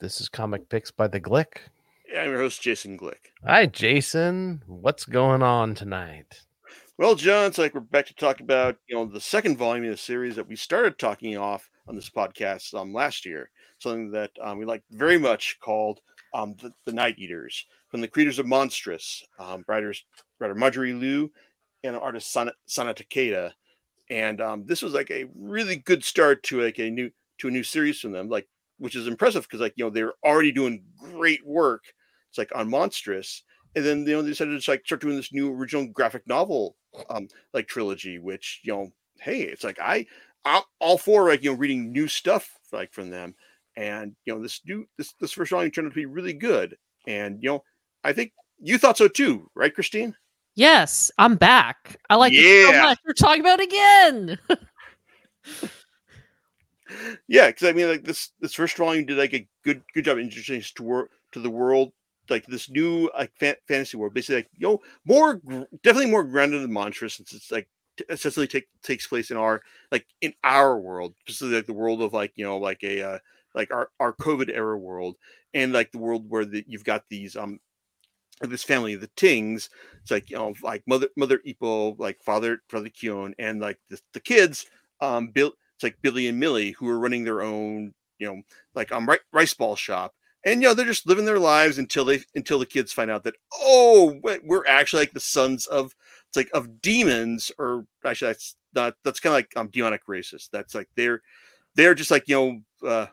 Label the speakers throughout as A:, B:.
A: This is Comic Picks by the Glick.
B: Yeah, I'm your host, Jason Glick.
A: Hi, Jason. What's going on tonight?
B: Well, John, it's like we're back to talk about you know the second volume of the series that we started talking off on this podcast um last year. Something that um, we like very much called um the, the Night Eaters from the creators of Monstrous, um, writers writer Marjorie Liu and artist Sana, Sana Takeda. And um, this was like a really good start to like a new to a new series from them, like which is impressive because like you know they're already doing great work. It's like on Monstrous, and then you know they decided to just, like start doing this new original graphic novel um like trilogy which you know hey it's like i i'm all for like you know reading new stuff like from them and you know this new this this first volume turned out to be really good and you know i think you thought so too right christine
C: Yes, I'm back. I like it so
B: Yeah.
C: much. We're talking about it again.
B: yeah because i mean like this this first volume did like a good good job introducing us to to the world like this new like fa- fantasy world basically like you know more gr- definitely more grounded than monstrous since it's like t- essentially take takes place in our like in our world specifically like the world of like you know like a uh, like our our covid era world and like the world where the, you've got these um this family of the tings it's like you know like mother mother ipo like father father Keon and like the, the kids um bill it's like billy and millie who are running their own you know like um rice ball shop. And you know they're just living their lives until they until the kids find out that oh we're actually like the sons of it's like of demons or actually that's not that's kind of like um demonic racist. That's like they're they're just like you know uh,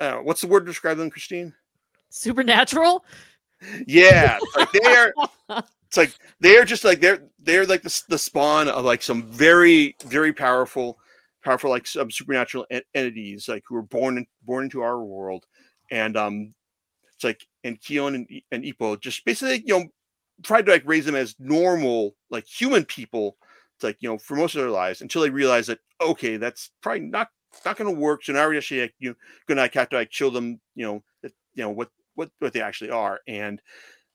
B: uh what's the word to describe them christine?
C: Supernatural.
B: yeah it's like they are it's like they're just like they're they're like the, the spawn of like some very very powerful powerful like some supernatural en- entities like who were born in, born into our world and um it's like and Keon and, and Ipo just basically you know tried to like raise them as normal like human people it's like you know for most of their lives until they realize that okay that's probably not not going to work so now we're actually like, you know, gonna like have to like show them you know that you know what what what they actually are and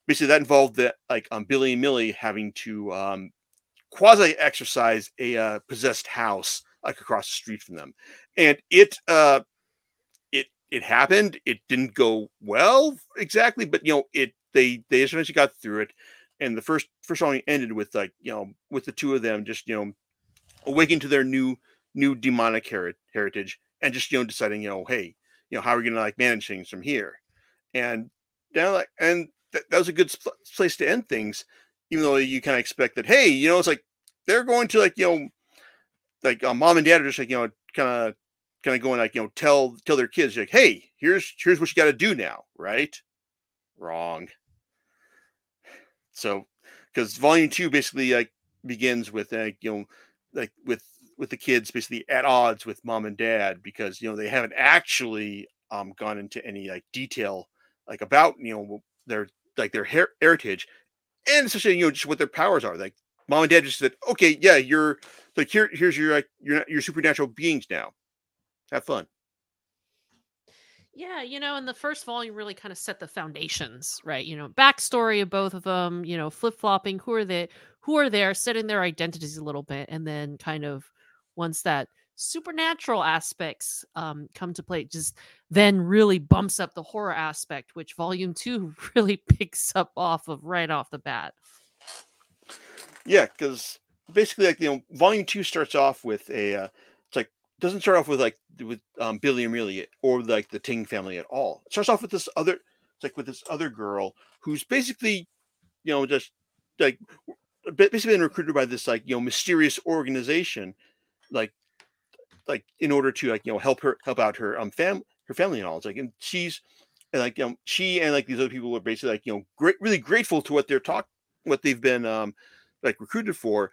B: basically that involved that like um billy and millie having to um quasi exercise a uh, possessed house like across the street from them. And it uh it it happened. It didn't go well exactly but you know it they they eventually got through it. And the first first song ended with like you know with the two of them just you know awakening to their new new demonic heri- heritage and just you know deciding you know hey you know how are we gonna like manage things from here? And now like and th- that was a good sp- place to end things even though you kind of expect that hey you know it's like they're going to like you know like uh, mom and dad are just like you know kind of kind of going like you know tell tell their kids like hey here's here's what you got to do now right? Wrong. So because volume two basically like begins with like you know like with with the kids basically at odds with mom and dad because you know they haven't actually um gone into any like detail like about you know their like their her- heritage and especially you know just what their powers are like mom and dad just said okay yeah you're like here here's your like your your supernatural beings now have fun
C: Yeah, you know, and the first volume really kind of set the foundations, right? You know, backstory of both of them, you know, flip flopping, who are they who are there, setting their identities a little bit, and then kind of once that supernatural aspects um come to play, just then really bumps up the horror aspect, which volume two really picks up off of right off the bat.
B: Yeah, because basically, like you know, volume two starts off with a. Uh, it's like doesn't start off with like with um, Billy and Millie or like the Ting family at all. It starts off with this other. It's like with this other girl who's basically, you know, just like basically been recruited by this like you know mysterious organization, like like in order to like you know help her help out her um fam her family and all. It's like and she's and like you know she and like these other people are basically like you know great really grateful to what they're taught what they've been um like recruited for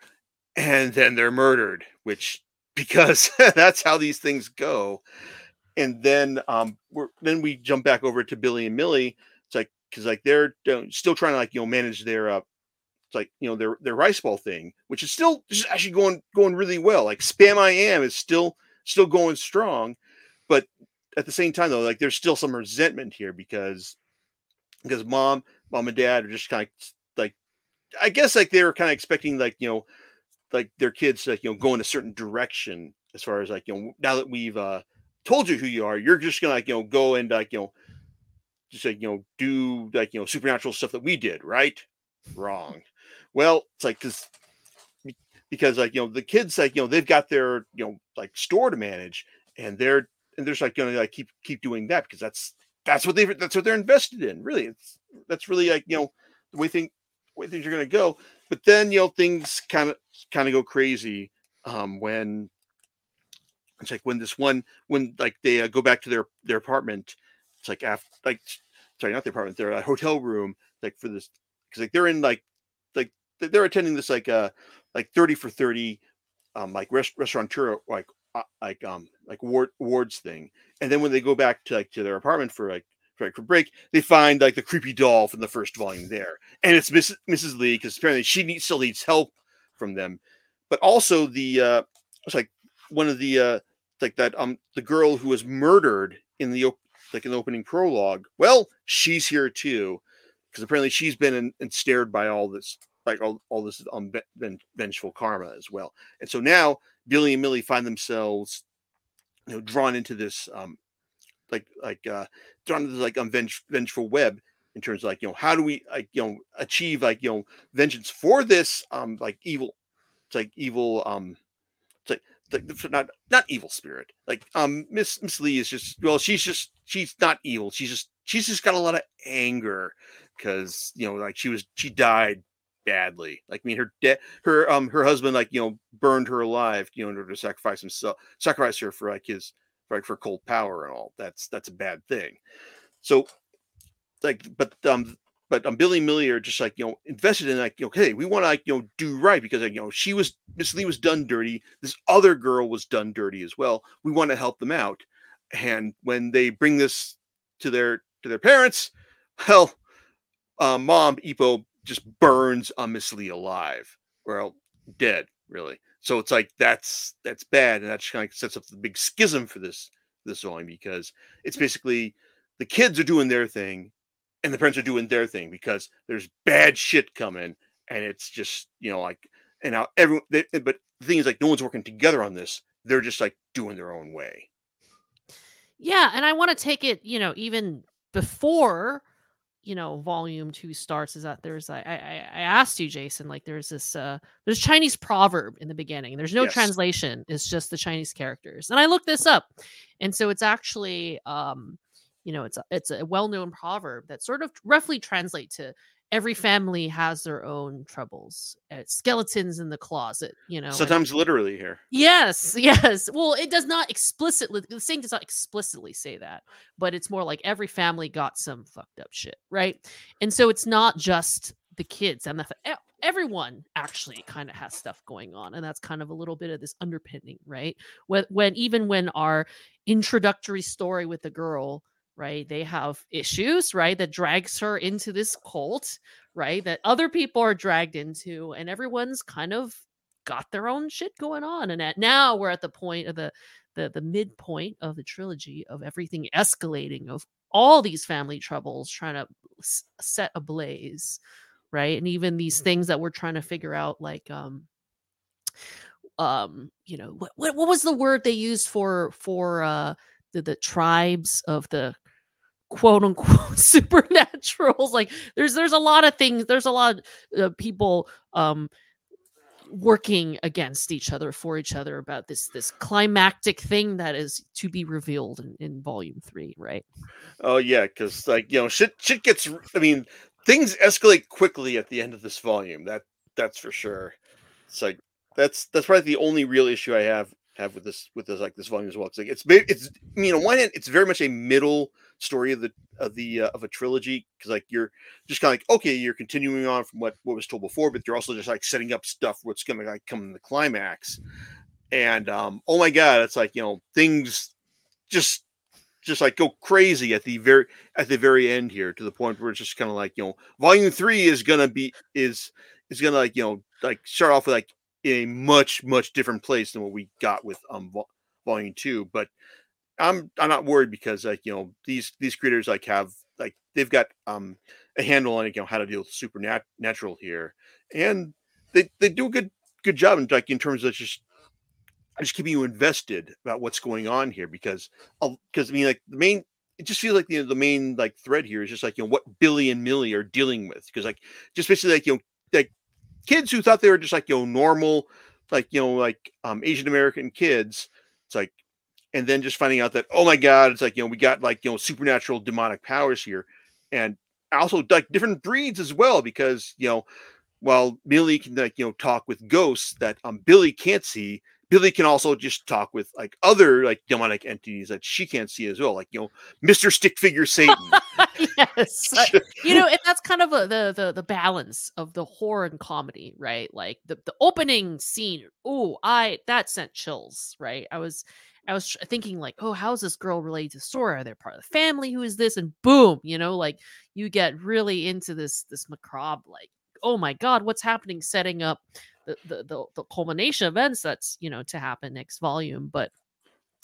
B: and then they're murdered which because that's how these things go. And then um we're then we jump back over to billy and millie. It's like because like they're still trying to like you know manage their uh it's like you know their their rice ball thing which is still just actually going going really well. Like spam i am is still still going strong but at the same time though like there's still some resentment here because because mom mom and dad are just kind of i guess like they were kind of expecting like you know like their kids like you know go in a certain direction as far as like you know now that we've uh told you who you are you're just gonna like you know go and like you know just like you know do like you know supernatural stuff that we did, right? Wrong. Well, it's like because because like you know the kids like you know they've got their you know like store to manage and they're and they're just like gonna like keep keep doing that because that's that's what they that's what they're invested in really it's that's really like you know the way thing way things are gonna go but then you know things kind of kind of go crazy um when it's like when this one when like they uh, go back to their their apartment it's like after like sorry not their apartment their uh, hotel room like for this because like they're in like like they're attending this like uh like 30 for 30 um like rest, restaurateur like uh, like um like ward wards thing and then when they go back to like to their apartment for like like, for break they find like the creepy doll from the first volume there and it's Miss, mrs lee because apparently she needs still needs help from them but also the uh it's like one of the uh like that um the girl who was murdered in the like the opening prologue well she's here too because apparently she's been and stared by all this like all, all this um, ve- vengeful karma as well. And so now Billy and Millie find themselves, you know, drawn into this, um, like like uh, drawn into like um, venge- vengeful web in terms of like you know how do we like you know achieve like you know vengeance for this um like evil, it's like evil um, it's like like not not evil spirit like um Miss Miss Lee is just well she's just she's not evil she's just she's just got a lot of anger because you know like she was she died badly. Like, I mean, her debt, her um, her husband, like, you know, burned her alive, you know, in order to sacrifice himself, sacrifice her for like his, like, for cold power and all. That's that's a bad thing. So, like, but um, but um, Billy are just like you know invested in like you know, hey, we want to like you know do right because like, you know she was Miss Lee was done dirty. This other girl was done dirty as well. We want to help them out. And when they bring this to their to their parents, well, uh, mom Ipo just burns on Miss Lee alive, well, dead, really. So it's like that's that's bad, and that kind of sets up the big schism for this this volume because it's mm. basically the kids are doing their thing, and the parents are doing their thing because there's bad shit coming, and it's just you know like and now everyone. They, but the thing is like no one's working together on this. They're just like doing their own way.
C: Yeah, and I want to take it, you know, even before you know volume two starts is that there's I, I i asked you jason like there's this uh there's chinese proverb in the beginning. There's no
B: Yes.
C: translation. It's just the chinese characters. And i looked this up. And so it's actually um you know it's a, it's a well-known proverb that sort of roughly translate to every family has their own troubles uh, skeletons in the closet you know and-
B: Sometimes literally here.
C: Yes, yes. Well, it does not explicitly the saying does not explicitly say that, but it's more like every family got some fucked up shit, right? And so it's not just the kids and the everyone actually kind of has stuff going on, and that's kind of a little bit of this underpinning, right? When when even when our introductory story with the girl right? They have issues right that drags her into this cult right that other people are dragged into and everyone's kind of got their own shit going on and at now we're at the point of the the the midpoint of the trilogy of everything escalating of all these family troubles trying to s- set ablaze right? And even these things that we're trying to figure out like um um you know what what, what was the word they used for for uh the, the tribes of the quote unquote supernaturals like there's there's a lot of things there's a lot of uh, people um working against each other for each other about this this climactic thing that is to be revealed in, in volume three right
B: Oh yeah, because like you know, shit shit gets. I mean, things escalate quickly at the end of this volume. That that's for sure. It's like that's that's probably the only real issue I have have with this with this like this volume as well. It's like it's it's I mean on one hand it's very much a middle story of the of the uh, of a trilogy because like you're just kind of like okay you're continuing on from what what was told before, but you're also just like setting up stuff what's going to like come in the climax. And um oh my god, it's like you know things just just like go crazy at the very at the very end here to the point where it's just kind of like you know volume three is gonna be is is gonna like you know like start off with like in a much much different place than what we got with um vol- volume two but i'm i'm not worried because like you know these these creators like have like they've got um a handle on you know how to deal with supernatural here. And they they do a good good job in like in terms of just just keeping you invested about what's going on here because because I mean like the main it just feels like you know, the main like thread here is just like you know what Billy and Millie are dealing with because like just basically like you know like kids who thought they were just like you know normal like you know like um Asian American kids it's like and then just finding out that oh my god it's like you know we got like you know supernatural demonic powers here and also like different breeds as well because you know while Millie can like you know talk with ghosts that um Billy can't see Billy can also just talk with like other like demonic entities that she can't see as well, like you know, Mister Stick Figure Satan.
C: yes, you know, and that's kind of a, the the the balance of the horror and comedy, right? Like the the opening scene. Oh, I that sent chills, right? I was I was thinking like, oh, how's this girl related to Sora? Are they part of the family? Who is this? And boom, you know, like you get really into this this macabre, like, oh my god, what's happening? Setting up the, the the the culmination events that's you know to happen next volume but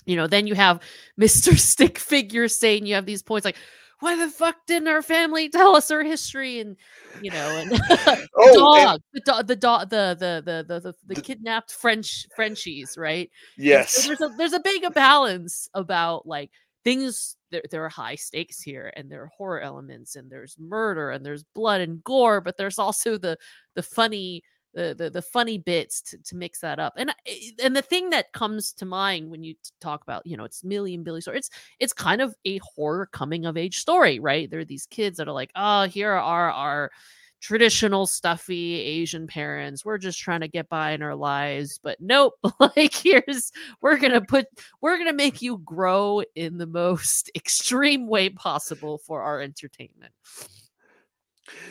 C: you know then you have mr stick figure saying you have these points like why the fuck didn't our family tell us our history? And you know and the
B: Oh,
C: dog
B: and-
C: the dog the dog the the the the the, kidnapped french frenchies right? So
B: yes,
C: there's a there's a big balance about like things there, there are high stakes here and there are horror elements and there's murder and there's blood and gore but there's also the the funny the the, funny bits to, to mix that up. And eh, eh, and the thing that comes to mind when you talk about you know it's Millie and Billy story it's it's kind of a horror coming of age story right? There are these kids that are like oh here are our traditional stuffy asian parents. We're just trying to get by in our lives but nope like here's we're gonna put we're gonna make you grow in the most extreme way possible for our entertainment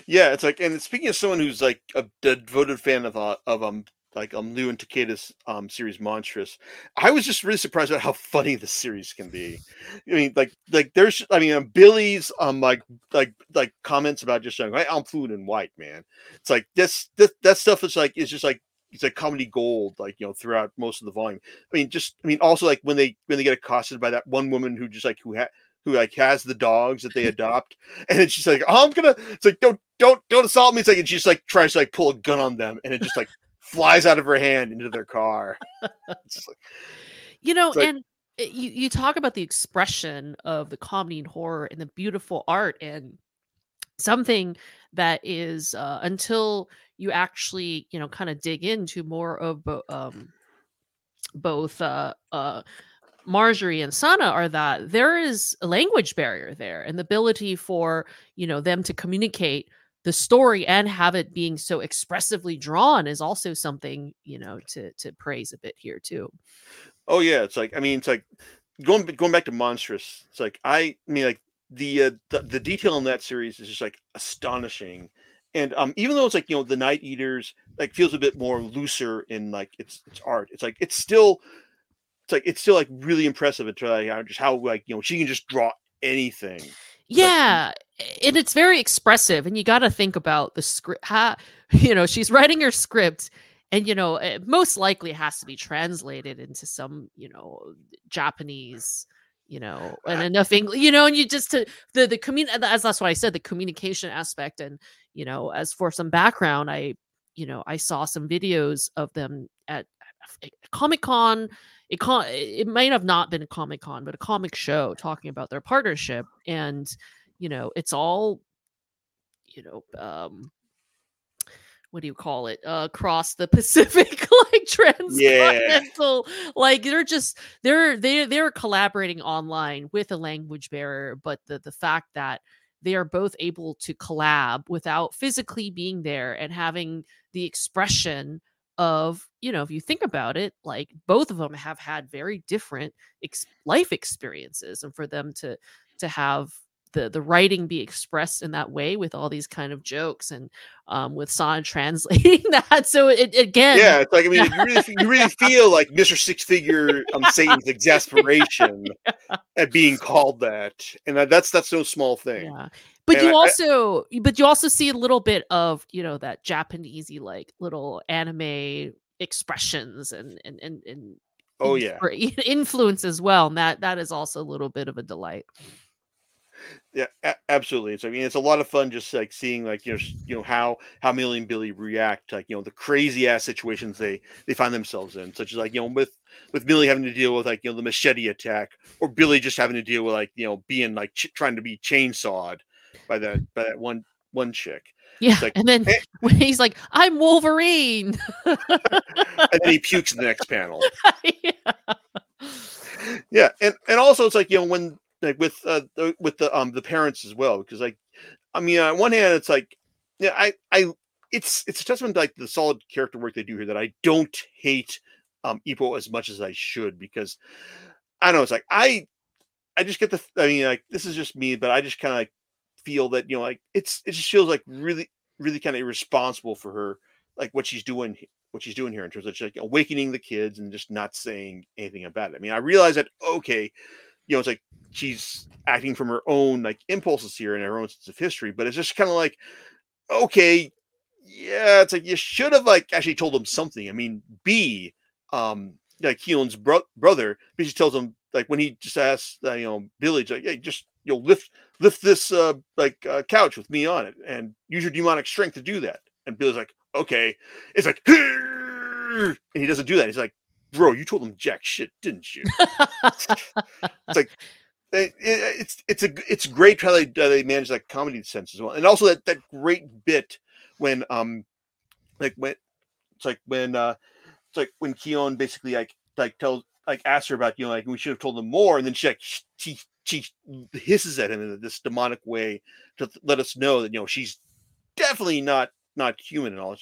B: yeah. It's like, and speaking of someone who's like a devoted fan of uh, of um like um Liu and Takeda's um series Monstrous, I was just really surprised at how funny this series can be. I mean, like like there's I mean Billy's um like like like comments about just saying I'm fluid and white man. It's like this this that stuff is like is just like it's like comedy gold like you know throughout most of the volume. I mean just I mean also like when they when they get accosted by that one woman who just like who had who like has the dogs that they adopt and then she's like oh, I'm gonna it's like don't don't don't assault me it's like and she's like tries to like pull a gun on them and it just like flies out of her hand into their car. Like,
C: you know
B: like-
C: and you, you talk about the expression of the comedy and horror and the beautiful art and something that is uh, until you actually you know kind of dig into more of um, both uh, uh, Marjorie and Sana are that there is a language barrier there and the ability for you know them to communicate the story and have it being so expressively drawn is also something you know to to praise a bit here too.
B: Oh yeah, it's like I mean, it's like going going back to monstrous. It's like I, I mean, like the, uh, the the detail in that series is just like astonishing, and um, even though it's like you know the Night Eaters like feels a bit more looser in like its its art, it's like it's still it's like it's still like really impressive terms of how- just how like you know she can just draw anything.
C: Yeah, and it's very expressive, and you got to think about the script. How you know she's writing her script, and you know it most likely has to be translated into some you know Japanese, you know, and enough English, you know, and you just to the the commun as that's what I said, the communication aspect, and you know, as for some background, I you know I saw some videos of them at Comic Con. It, con- it might have not been a Comic Con, but a comic show talking about their partnership. And, you know, it's all, you know, um, what do you call it? Uh, across the Pacific, like transcontinental. Like they're just they're they they're collaborating online with a language barrier, but the the fact that they are both able to collab without physically being there and having the expression of you know if you think about it like both of them have had very different ex- life experiences and for them to to have the the writing be expressed in that way with all these kind of jokes and um with San translating that so it again
B: Yeah, it's like I mean, you really you really feel like Mister Stick Figure um Satan's exasperation at being called that, and that, that's that's no small thing.
C: Yeah. But
B: And
C: you
B: I- I-
C: also but you also see a little bit of, you know, that Japanesey like little anime expressions and and and, and
B: Oh yeah.
C: influence as well. And that that is also a little bit of a delight.
B: Yeah, a- absolutely. It's I mean, it's a lot of fun just like seeing like you know you know how how Millie and Billy react like you know the crazy ass situations they they find themselves in, such as like you know with with Millie having to deal with like you know the machete attack, or Billy just having to deal with like you know being like ch- trying to be chainsawed by that by that one one chick,
C: Yeah,
B: like,
C: and then
B: "Eh."
C: when he's like, "I'm Wolverine."
B: and then he pukes in the next panel.
C: yeah.
B: yeah and and also it's like you know when like with uh the, with the um the parents as well because like i mean on one hand it's like yeah i i it's it's a testament to like the solid character work they do here that i don't hate um Ipo as much as i should because i don't know it's like i i just get the i mean like this is just me but i just kind of like feel that you know like it's it just feels like really really kind of irresponsible for her like what she's doing what she's doing here in terms of just like awakening the kids and just not saying anything about it. I mean, I realize that okay, you know, it's like she's acting from her own like impulses here and her own sense of history, but it's just kind of like, okay, yeah, it's like you should have like actually told them something. I mean, B, um, like Keelan's bro- brother, because she tells him like when he just asks, uh, you know, Billy, like, hey, just you know, lift lift this uh like uh, couch with me on it and use your demonic strength to do that. And Billy's like, okay. It's like, and he doesn't do that. He's like, bro, you told him jack shit, didn't you? It's like it, it- it's it's a it's great how they uh, they manage that comedy sense as well, and also that that great bit when um like when it's like when uh like when Keon basically like like tells like asks her about you know like we should have told them more, and then she like she she hisses at him in this demonic way to let us know that you know she's definitely not not human at all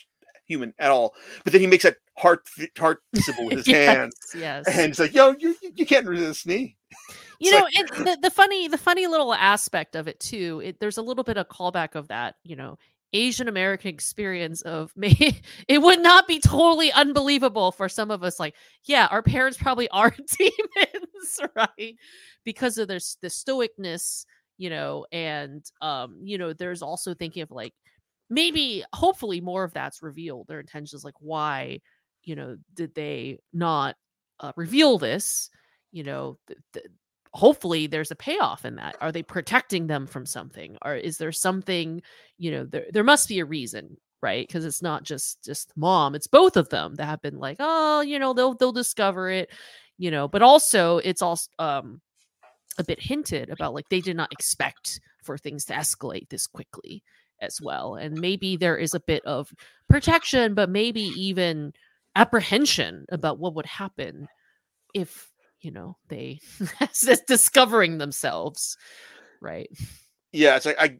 B: human at all. But then he makes that heart heart symbol with his hand,
C: yes, yes.
B: and it's like yo you you- you can't resist me.
C: you know
B: like-
C: and the, the funny the funny little aspect of it too it, there's a little bit of callback of that you know asian american experience of me it would not be totally unbelievable for some of us like yeah our parents probably are demons right? Because of this the stoicness you know and um you know there's also thinking of like maybe hopefully more of that's revealed their intentions like why you know did they not uh, reveal this? You know hopefully there's a payoff in that. Are they protecting them from something? Or is there something you know there, there must be a reason right? Because it's not just just mom it's both of them that have been like oh you know they'll they'll discover it you know? But also it's also um a bit hinted about like they did not expect for things to escalate this quickly as well. And maybe there is a bit of protection but maybe even apprehension about what would happen if you know they discovering themselves right?
B: Yeah it's like i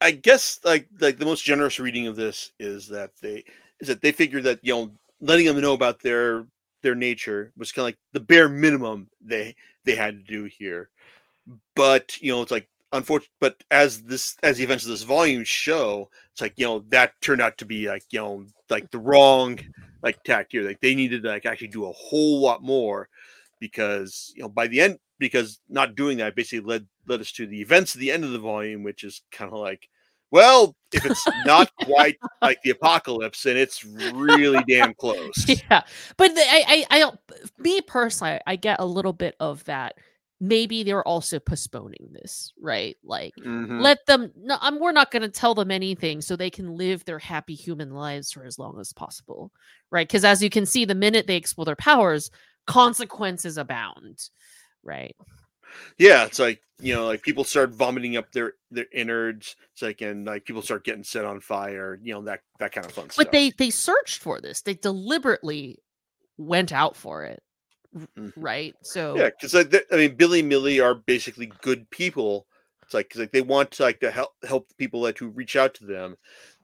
B: i guess like like the most generous reading of this is that they is that they figured that you know letting them know about their their nature was kind of like the bare minimum they they had to do here. But you know it's like unfortunate but as this as the events of this volume show it's like you know that turned out to be like you know like the wrong like tact here. Like they needed to like actually do a whole lot more because you know by the end because not doing that basically led led us to the events of the end of the volume which is kind of like well if it's not quite like the apocalypse and it's really damn close.
C: Yeah but the, I, I i don't me personally i get a little bit of that maybe they're also postponing this right? Like
B: Mhm.
C: let them no I'm, we're not going to tell them anything so they can live their happy human lives for as long as possible right? Because as you can see the minute they explore their powers consequences abound right?
B: Yeah it's like you know like people start vomiting up their their innards it's like and like people start getting set on fire you know that that kind of fun stuff.
C: but they they searched for this they deliberately went out for it
B: Mhm.
C: right? So
B: yeah because like i mean billy and millie are basically good people it's like because like they want to like to help help people that who reach out to them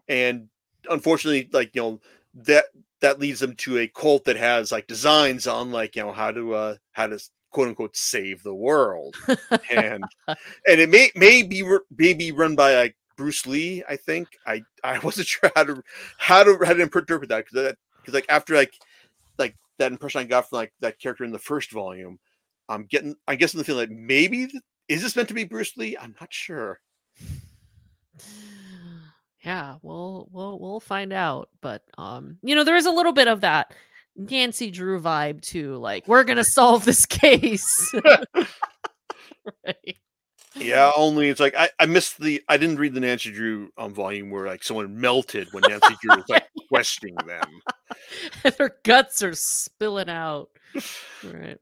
B: and unfortunately like you know that that leads them to a cult that has like designs on like you know how to uh how to quote unquote save the world. And and it may may be may be run by like bruce lee i think. I i wasn't sure how to how to how to interpret that because that because like after like like that impression i got from like that character in the first volume i'm getting i guess the feeling like maybe is this meant to be bruce lee? I'm not sure
C: yeah we'll we'll we'll find out but um you know there is a little bit of that nancy drew vibe too like we're gonna solve this case right
B: Yeah, only it's like I, I missed the I didn't read the Nancy Drew um, volume where like someone melted when Nancy Drew was like questioning them.
C: and their guts are spilling out. Right.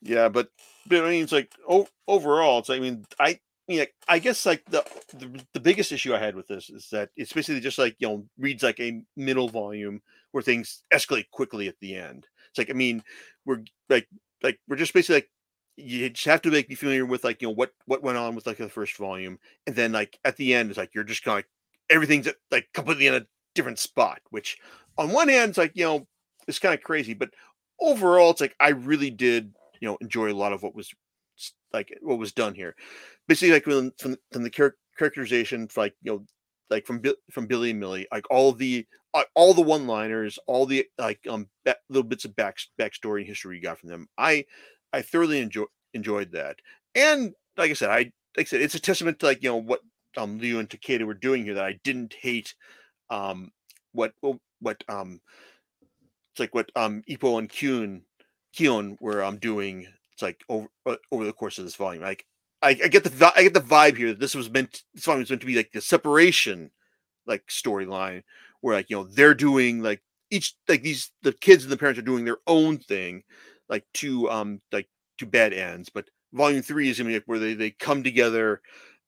B: Yeah, but but I mean it's like o- overall it's like, I mean I yeah, I guess like the, the the biggest issue I had with this is that it's basically just like you know reads like a middle volume where things escalate quickly at the end. It's like I mean we're like like we're just basically like you just have to make be familiar with like you know what what went on with like the first volume, and then like at the end it's like you're just kind of like everything's like completely in a different spot. Which on one hand it's like you know it's kind of crazy, but overall it's like I really did you know enjoy a lot of what was like what was done here. Basically like from from, the char- characterization like you know like from from Billy and Millie like all the all the one liners all the like um ba- little bits of back backstory and history you got from them. I I thoroughly enjoy, enjoyed that. And like I said, I like I said, it's a testament to like you know what um Liu and Takeda were doing here that I didn't hate um what what, what um it's like what um Ipo and Kyun Keon were um doing it's like over uh, over the course of this volume. Like I, I get the I get the vibe here that this was meant this volume was meant to be like the separation like storyline where like you know they're doing like each like these the kids and the parents are doing their own thing like to um like to bad ends but volume three is gonna be like where they they come together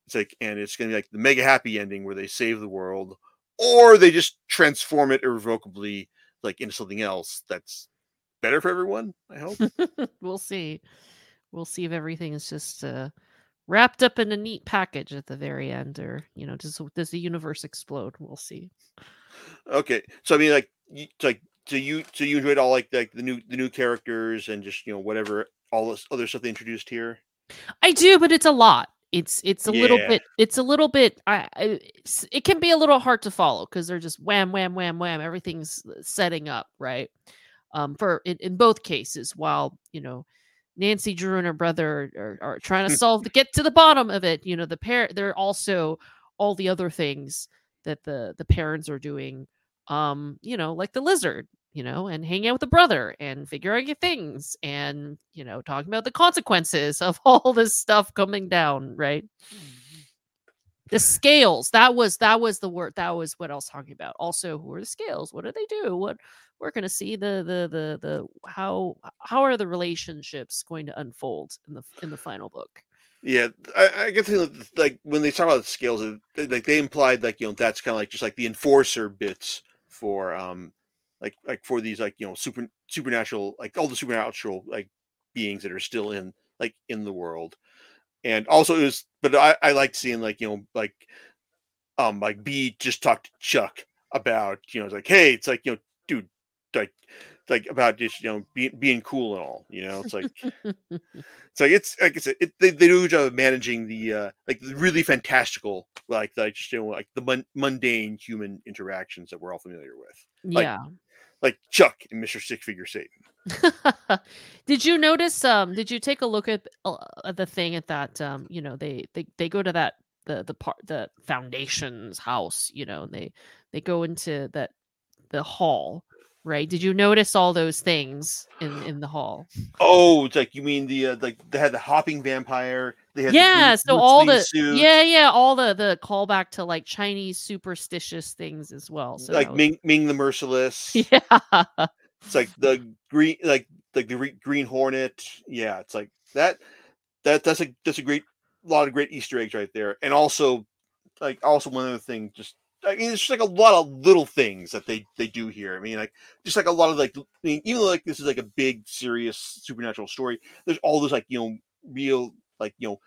B: it's like and it's gonna be like the mega happy ending where they save the world or they just transform it irrevocably like into something else that's better for everyone i hope
C: we'll see. We'll see if everything is just uh, wrapped up in a neat package at the very end, or you know, does does the universe explode? We'll see.
B: okay so i mean like you, like so you so you enjoyed all like like the new the new characters and just you know whatever all this other stuff they introduced here
C: I do, but it's a lot. It's it's a little bit. It's a little bit. I, I it can be a little hard to follow because they're just wham wham wham wham. Everything's uh, setting up right. Um, for in, in both cases, while you know. Nancy Drew and her brother are, are trying to solve the get to the bottom of it. You know, the parent they're also all the other things that the the parents are doing. Um, you know, like the lizard, you know, and hanging out with the brother and figuring out things and you know talking about the consequences of all this stuff coming down, right? The scales. That was that was the word. That was what I was talking about. Also, who are the scales? What do they do? What we're going to see the the the the how how are the relationships going to unfold in the in the final book?
B: Yeah, I, I get the feeling like when they talk about the scales, like they implied like you know that's kind of like just like the enforcer bits for um like like for these like you know super supernatural like all the supernatural like beings that are still in like in the world, and also it was but I I liked seeing like you know like um like B just talked to Chuck about you know it's like hey it's like you know dude like like about just you know being being cool and all you know it's like it's like it's like I said, it, they, they do a good job of managing the uh like the really fantastical like like just you know like the mun- mundane human interactions that we're all familiar with Like-
C: yeah.
B: like Chuck and Mister Stick Figure Satan.
C: did you notice um did you take a look at, uh, the thing at that um you know they they they go to that the the part the foundation's house you know they they go into that the hall right did you notice all those things in in the hall
B: Oh, it's like you mean the uh, like they had the hopping vampire. They had the
C: yeah
B: blue-
C: so all the
B: suit,
C: yeah yeah all the the callback to like chinese superstitious things as well so
B: like
C: was-
B: Ming Ming the Merciless.
C: yeah
B: It's like the green like like the re- Green Hornet. Yeah, it's like that. That that's a that's a great lot of great Easter eggs right there, and also like also one other thing just. I mean, it's just like a lot of little things that they they do here. I mean, like just like a lot of like, I mean, even though like this is like a big, serious supernatural story, there's all this like you know real like you know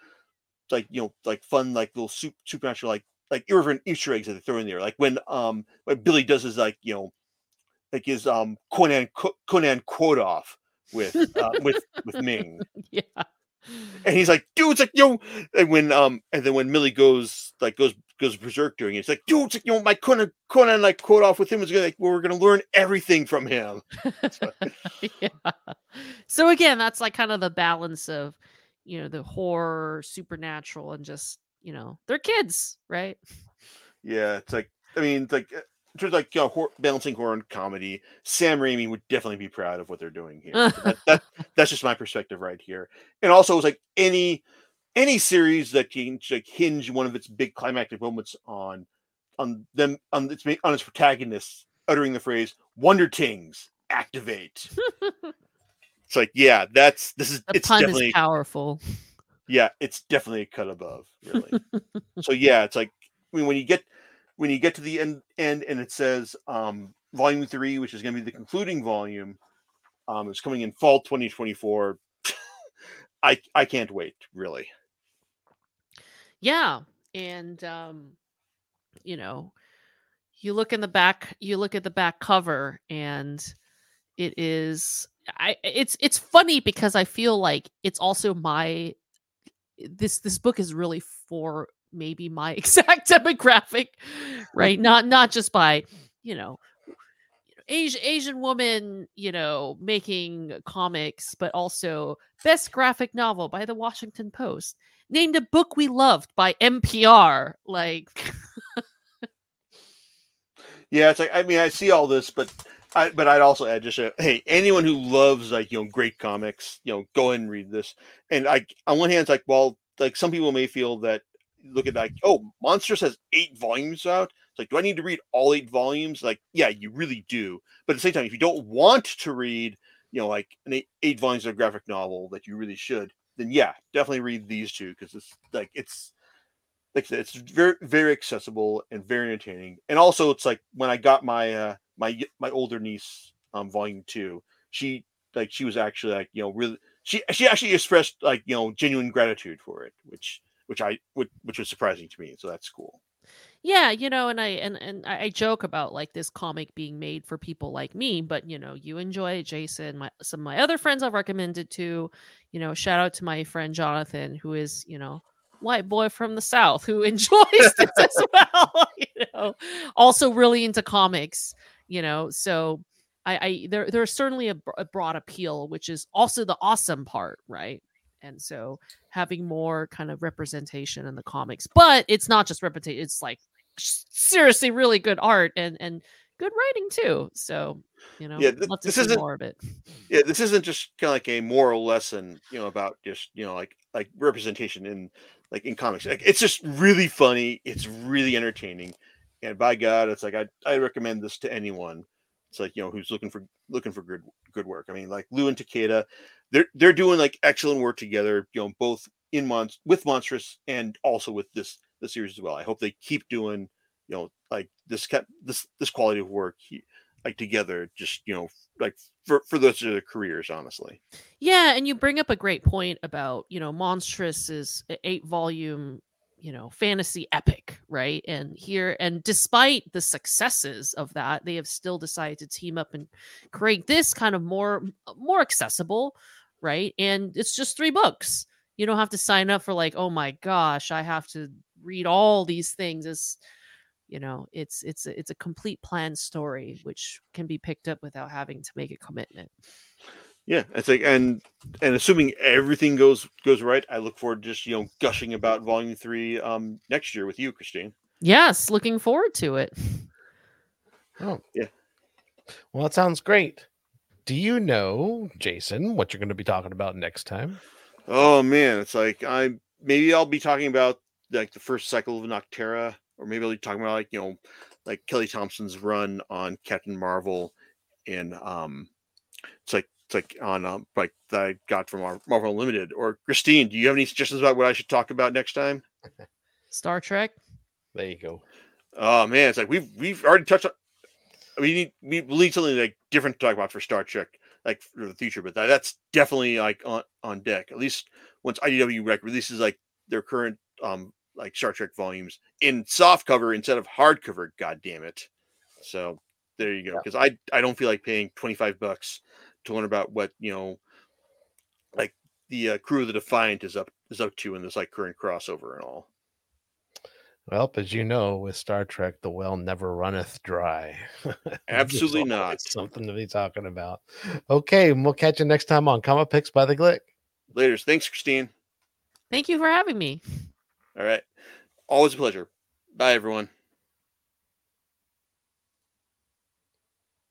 B: like you know like fun like little sup- supernatural like like irreverent Easter eggs that they throw in there. Like when um when Billy does his like you know like his um Conan Conan quote off with uh, with with Ming,
C: yeah
B: and he's like, dude, it's like yo, and when um and then when Millie goes like goes goes berserk during it, it's like, dude, it's like you know my Conan Conan like quote off with him is gonna like we're gonna learn everything from him. So-
C: yeah. So again, that's like kind of the balance of, you know, the horror, supernatural, and just, you know, they're kids, right?
B: Yeah, it's like I mean, it's like in terms of like you know, hor- balancing horror and comedy, Sam Raimi would definitely be proud of what they're doing here. So that, that that's just my perspective right here. And also, it's like any any series that can like hinge one of its big climactic moments on on them on its on its protagonists uttering the phrase "Wonder Tings activate." it's like, yeah, that's this is
C: The
B: it's
C: pun
B: definitely
C: is powerful.
B: yeah, it's definitely a cut above, really. so yeah, it's like I mean when you get when you get to the end end and it says um volume three, which is gonna be the concluding volume, um, is coming in fall 2024. I I can't wait, really.
C: Yeah, and um, you know, you look in the back, you look at the back cover, and it is. I it's it's funny because I feel like it's also my this this book is really for maybe my exact demographic, right? Not not just by you know Asian Asian woman, you know, making comics, but also best graphic novel by the Washington Post, named a book we loved by NPR. Like,
B: Yeah, it's like I mean I see all this, but I but I'd also add just a, hey anyone who loves like you know great comics, you know go ahead and read this. And I on one hand, it's like well like some people may feel that look at like oh Monstrous has eight volumes out. It's like do I need to read all eight volumes? Like yeah, you really do. But at the same time, if you don't want to read you know like an eight, eight volumes of graphic novel that you really should, then yeah, definitely read these two because it's like it's like I said, it's very very accessible and very entertaining. And also, it's like when I got my uh my my older niece um volume two, she like she was actually like you know really she she actually expressed like you know genuine gratitude for it, which which I which, which was surprising to me. So that's cool.
C: yeah, you know, and I and and I joke about like this comic being made for people like me, but you know, you enjoy it, Jason. My some of my other friends I've recommended to, you know, shout out to my friend Jonathan, who is you know white boy from the south who enjoys this as well you know also really into comics you know so i i there there's certainly a, a broad appeal which is also the awesome part right and so having more kind of representation in the comics but it's not just representation it's like seriously really good art and and good writing too so you know
B: Yeah, th- this isn't-
C: more of it
B: Yeah, this isn't just kind of like a moral lesson, you know, about just you know like like representation in like in comics. Like, it's just really funny. It's really entertaining, and by God, it's like I I recommend this to anyone. It's like you know who's looking for looking for good good work. I mean, like Liu and Takeda, they're they're doing like excellent work together. You know, both in Mon with Monstrous and also with this the series as well. I hope they keep doing you know like this this this quality of work like together. Just you know like for for those of their careers, honestly.
C: Yeah, and you bring up a great point about, you know, Monstrous is eight volume, you know, fantasy epic, right? And here, and despite the successes of that, they have still decided to team up and create this kind of more more accessible, right? And it's just three books. You don't have to sign up for like, oh my gosh, I have to read all these things. It's you know, it's it's a, it's a complete planned story which can be picked up without having to make a commitment.
B: Yeah, it's like and and assuming everything goes goes right, I look forward to just you know gushing about volume three um next year with you, Christine.
C: Yes, looking forward to it.
A: Oh,
B: Yeah.
A: Well, that sounds great. Do you know, Jason, what you're going to be talking about next time?
B: Oh man, it's like I maybe I'll be talking about like the first cycle of Nocterra, or maybe I'll be talking about like you know like Kelly Thompson's run on Captain Marvel, and um, it's like it's like on um like that I got from Marvel Unlimited. Or Christine, do you have any suggestions about what I should talk about next time?
C: Star Trek.
A: There you go.
B: Oh man, it's like we've we've already touched on. We need we need something like different to talk about for Star Trek, like for the future. But that, that's definitely like on on deck. At least once IDW rec releases like their current um like Star Trek volumes in soft cover instead of hardcover. God damn it! So there you go.
A: Yeah.
B: Because I I don't feel like paying twenty five bucks to learn about what you know, like the uh, crew of the Defiant is up is up to in this like current crossover and all.
A: Well, as you know, with Star Trek, the well never runneth dry.
B: Absolutely not.
A: Something to be talking about. Okay, we'll catch you next time on Comic Picks by the Glick.
B: Later. Thanks, Christine.
C: Thank you for having me.
B: All right. Always a pleasure. Bye, everyone.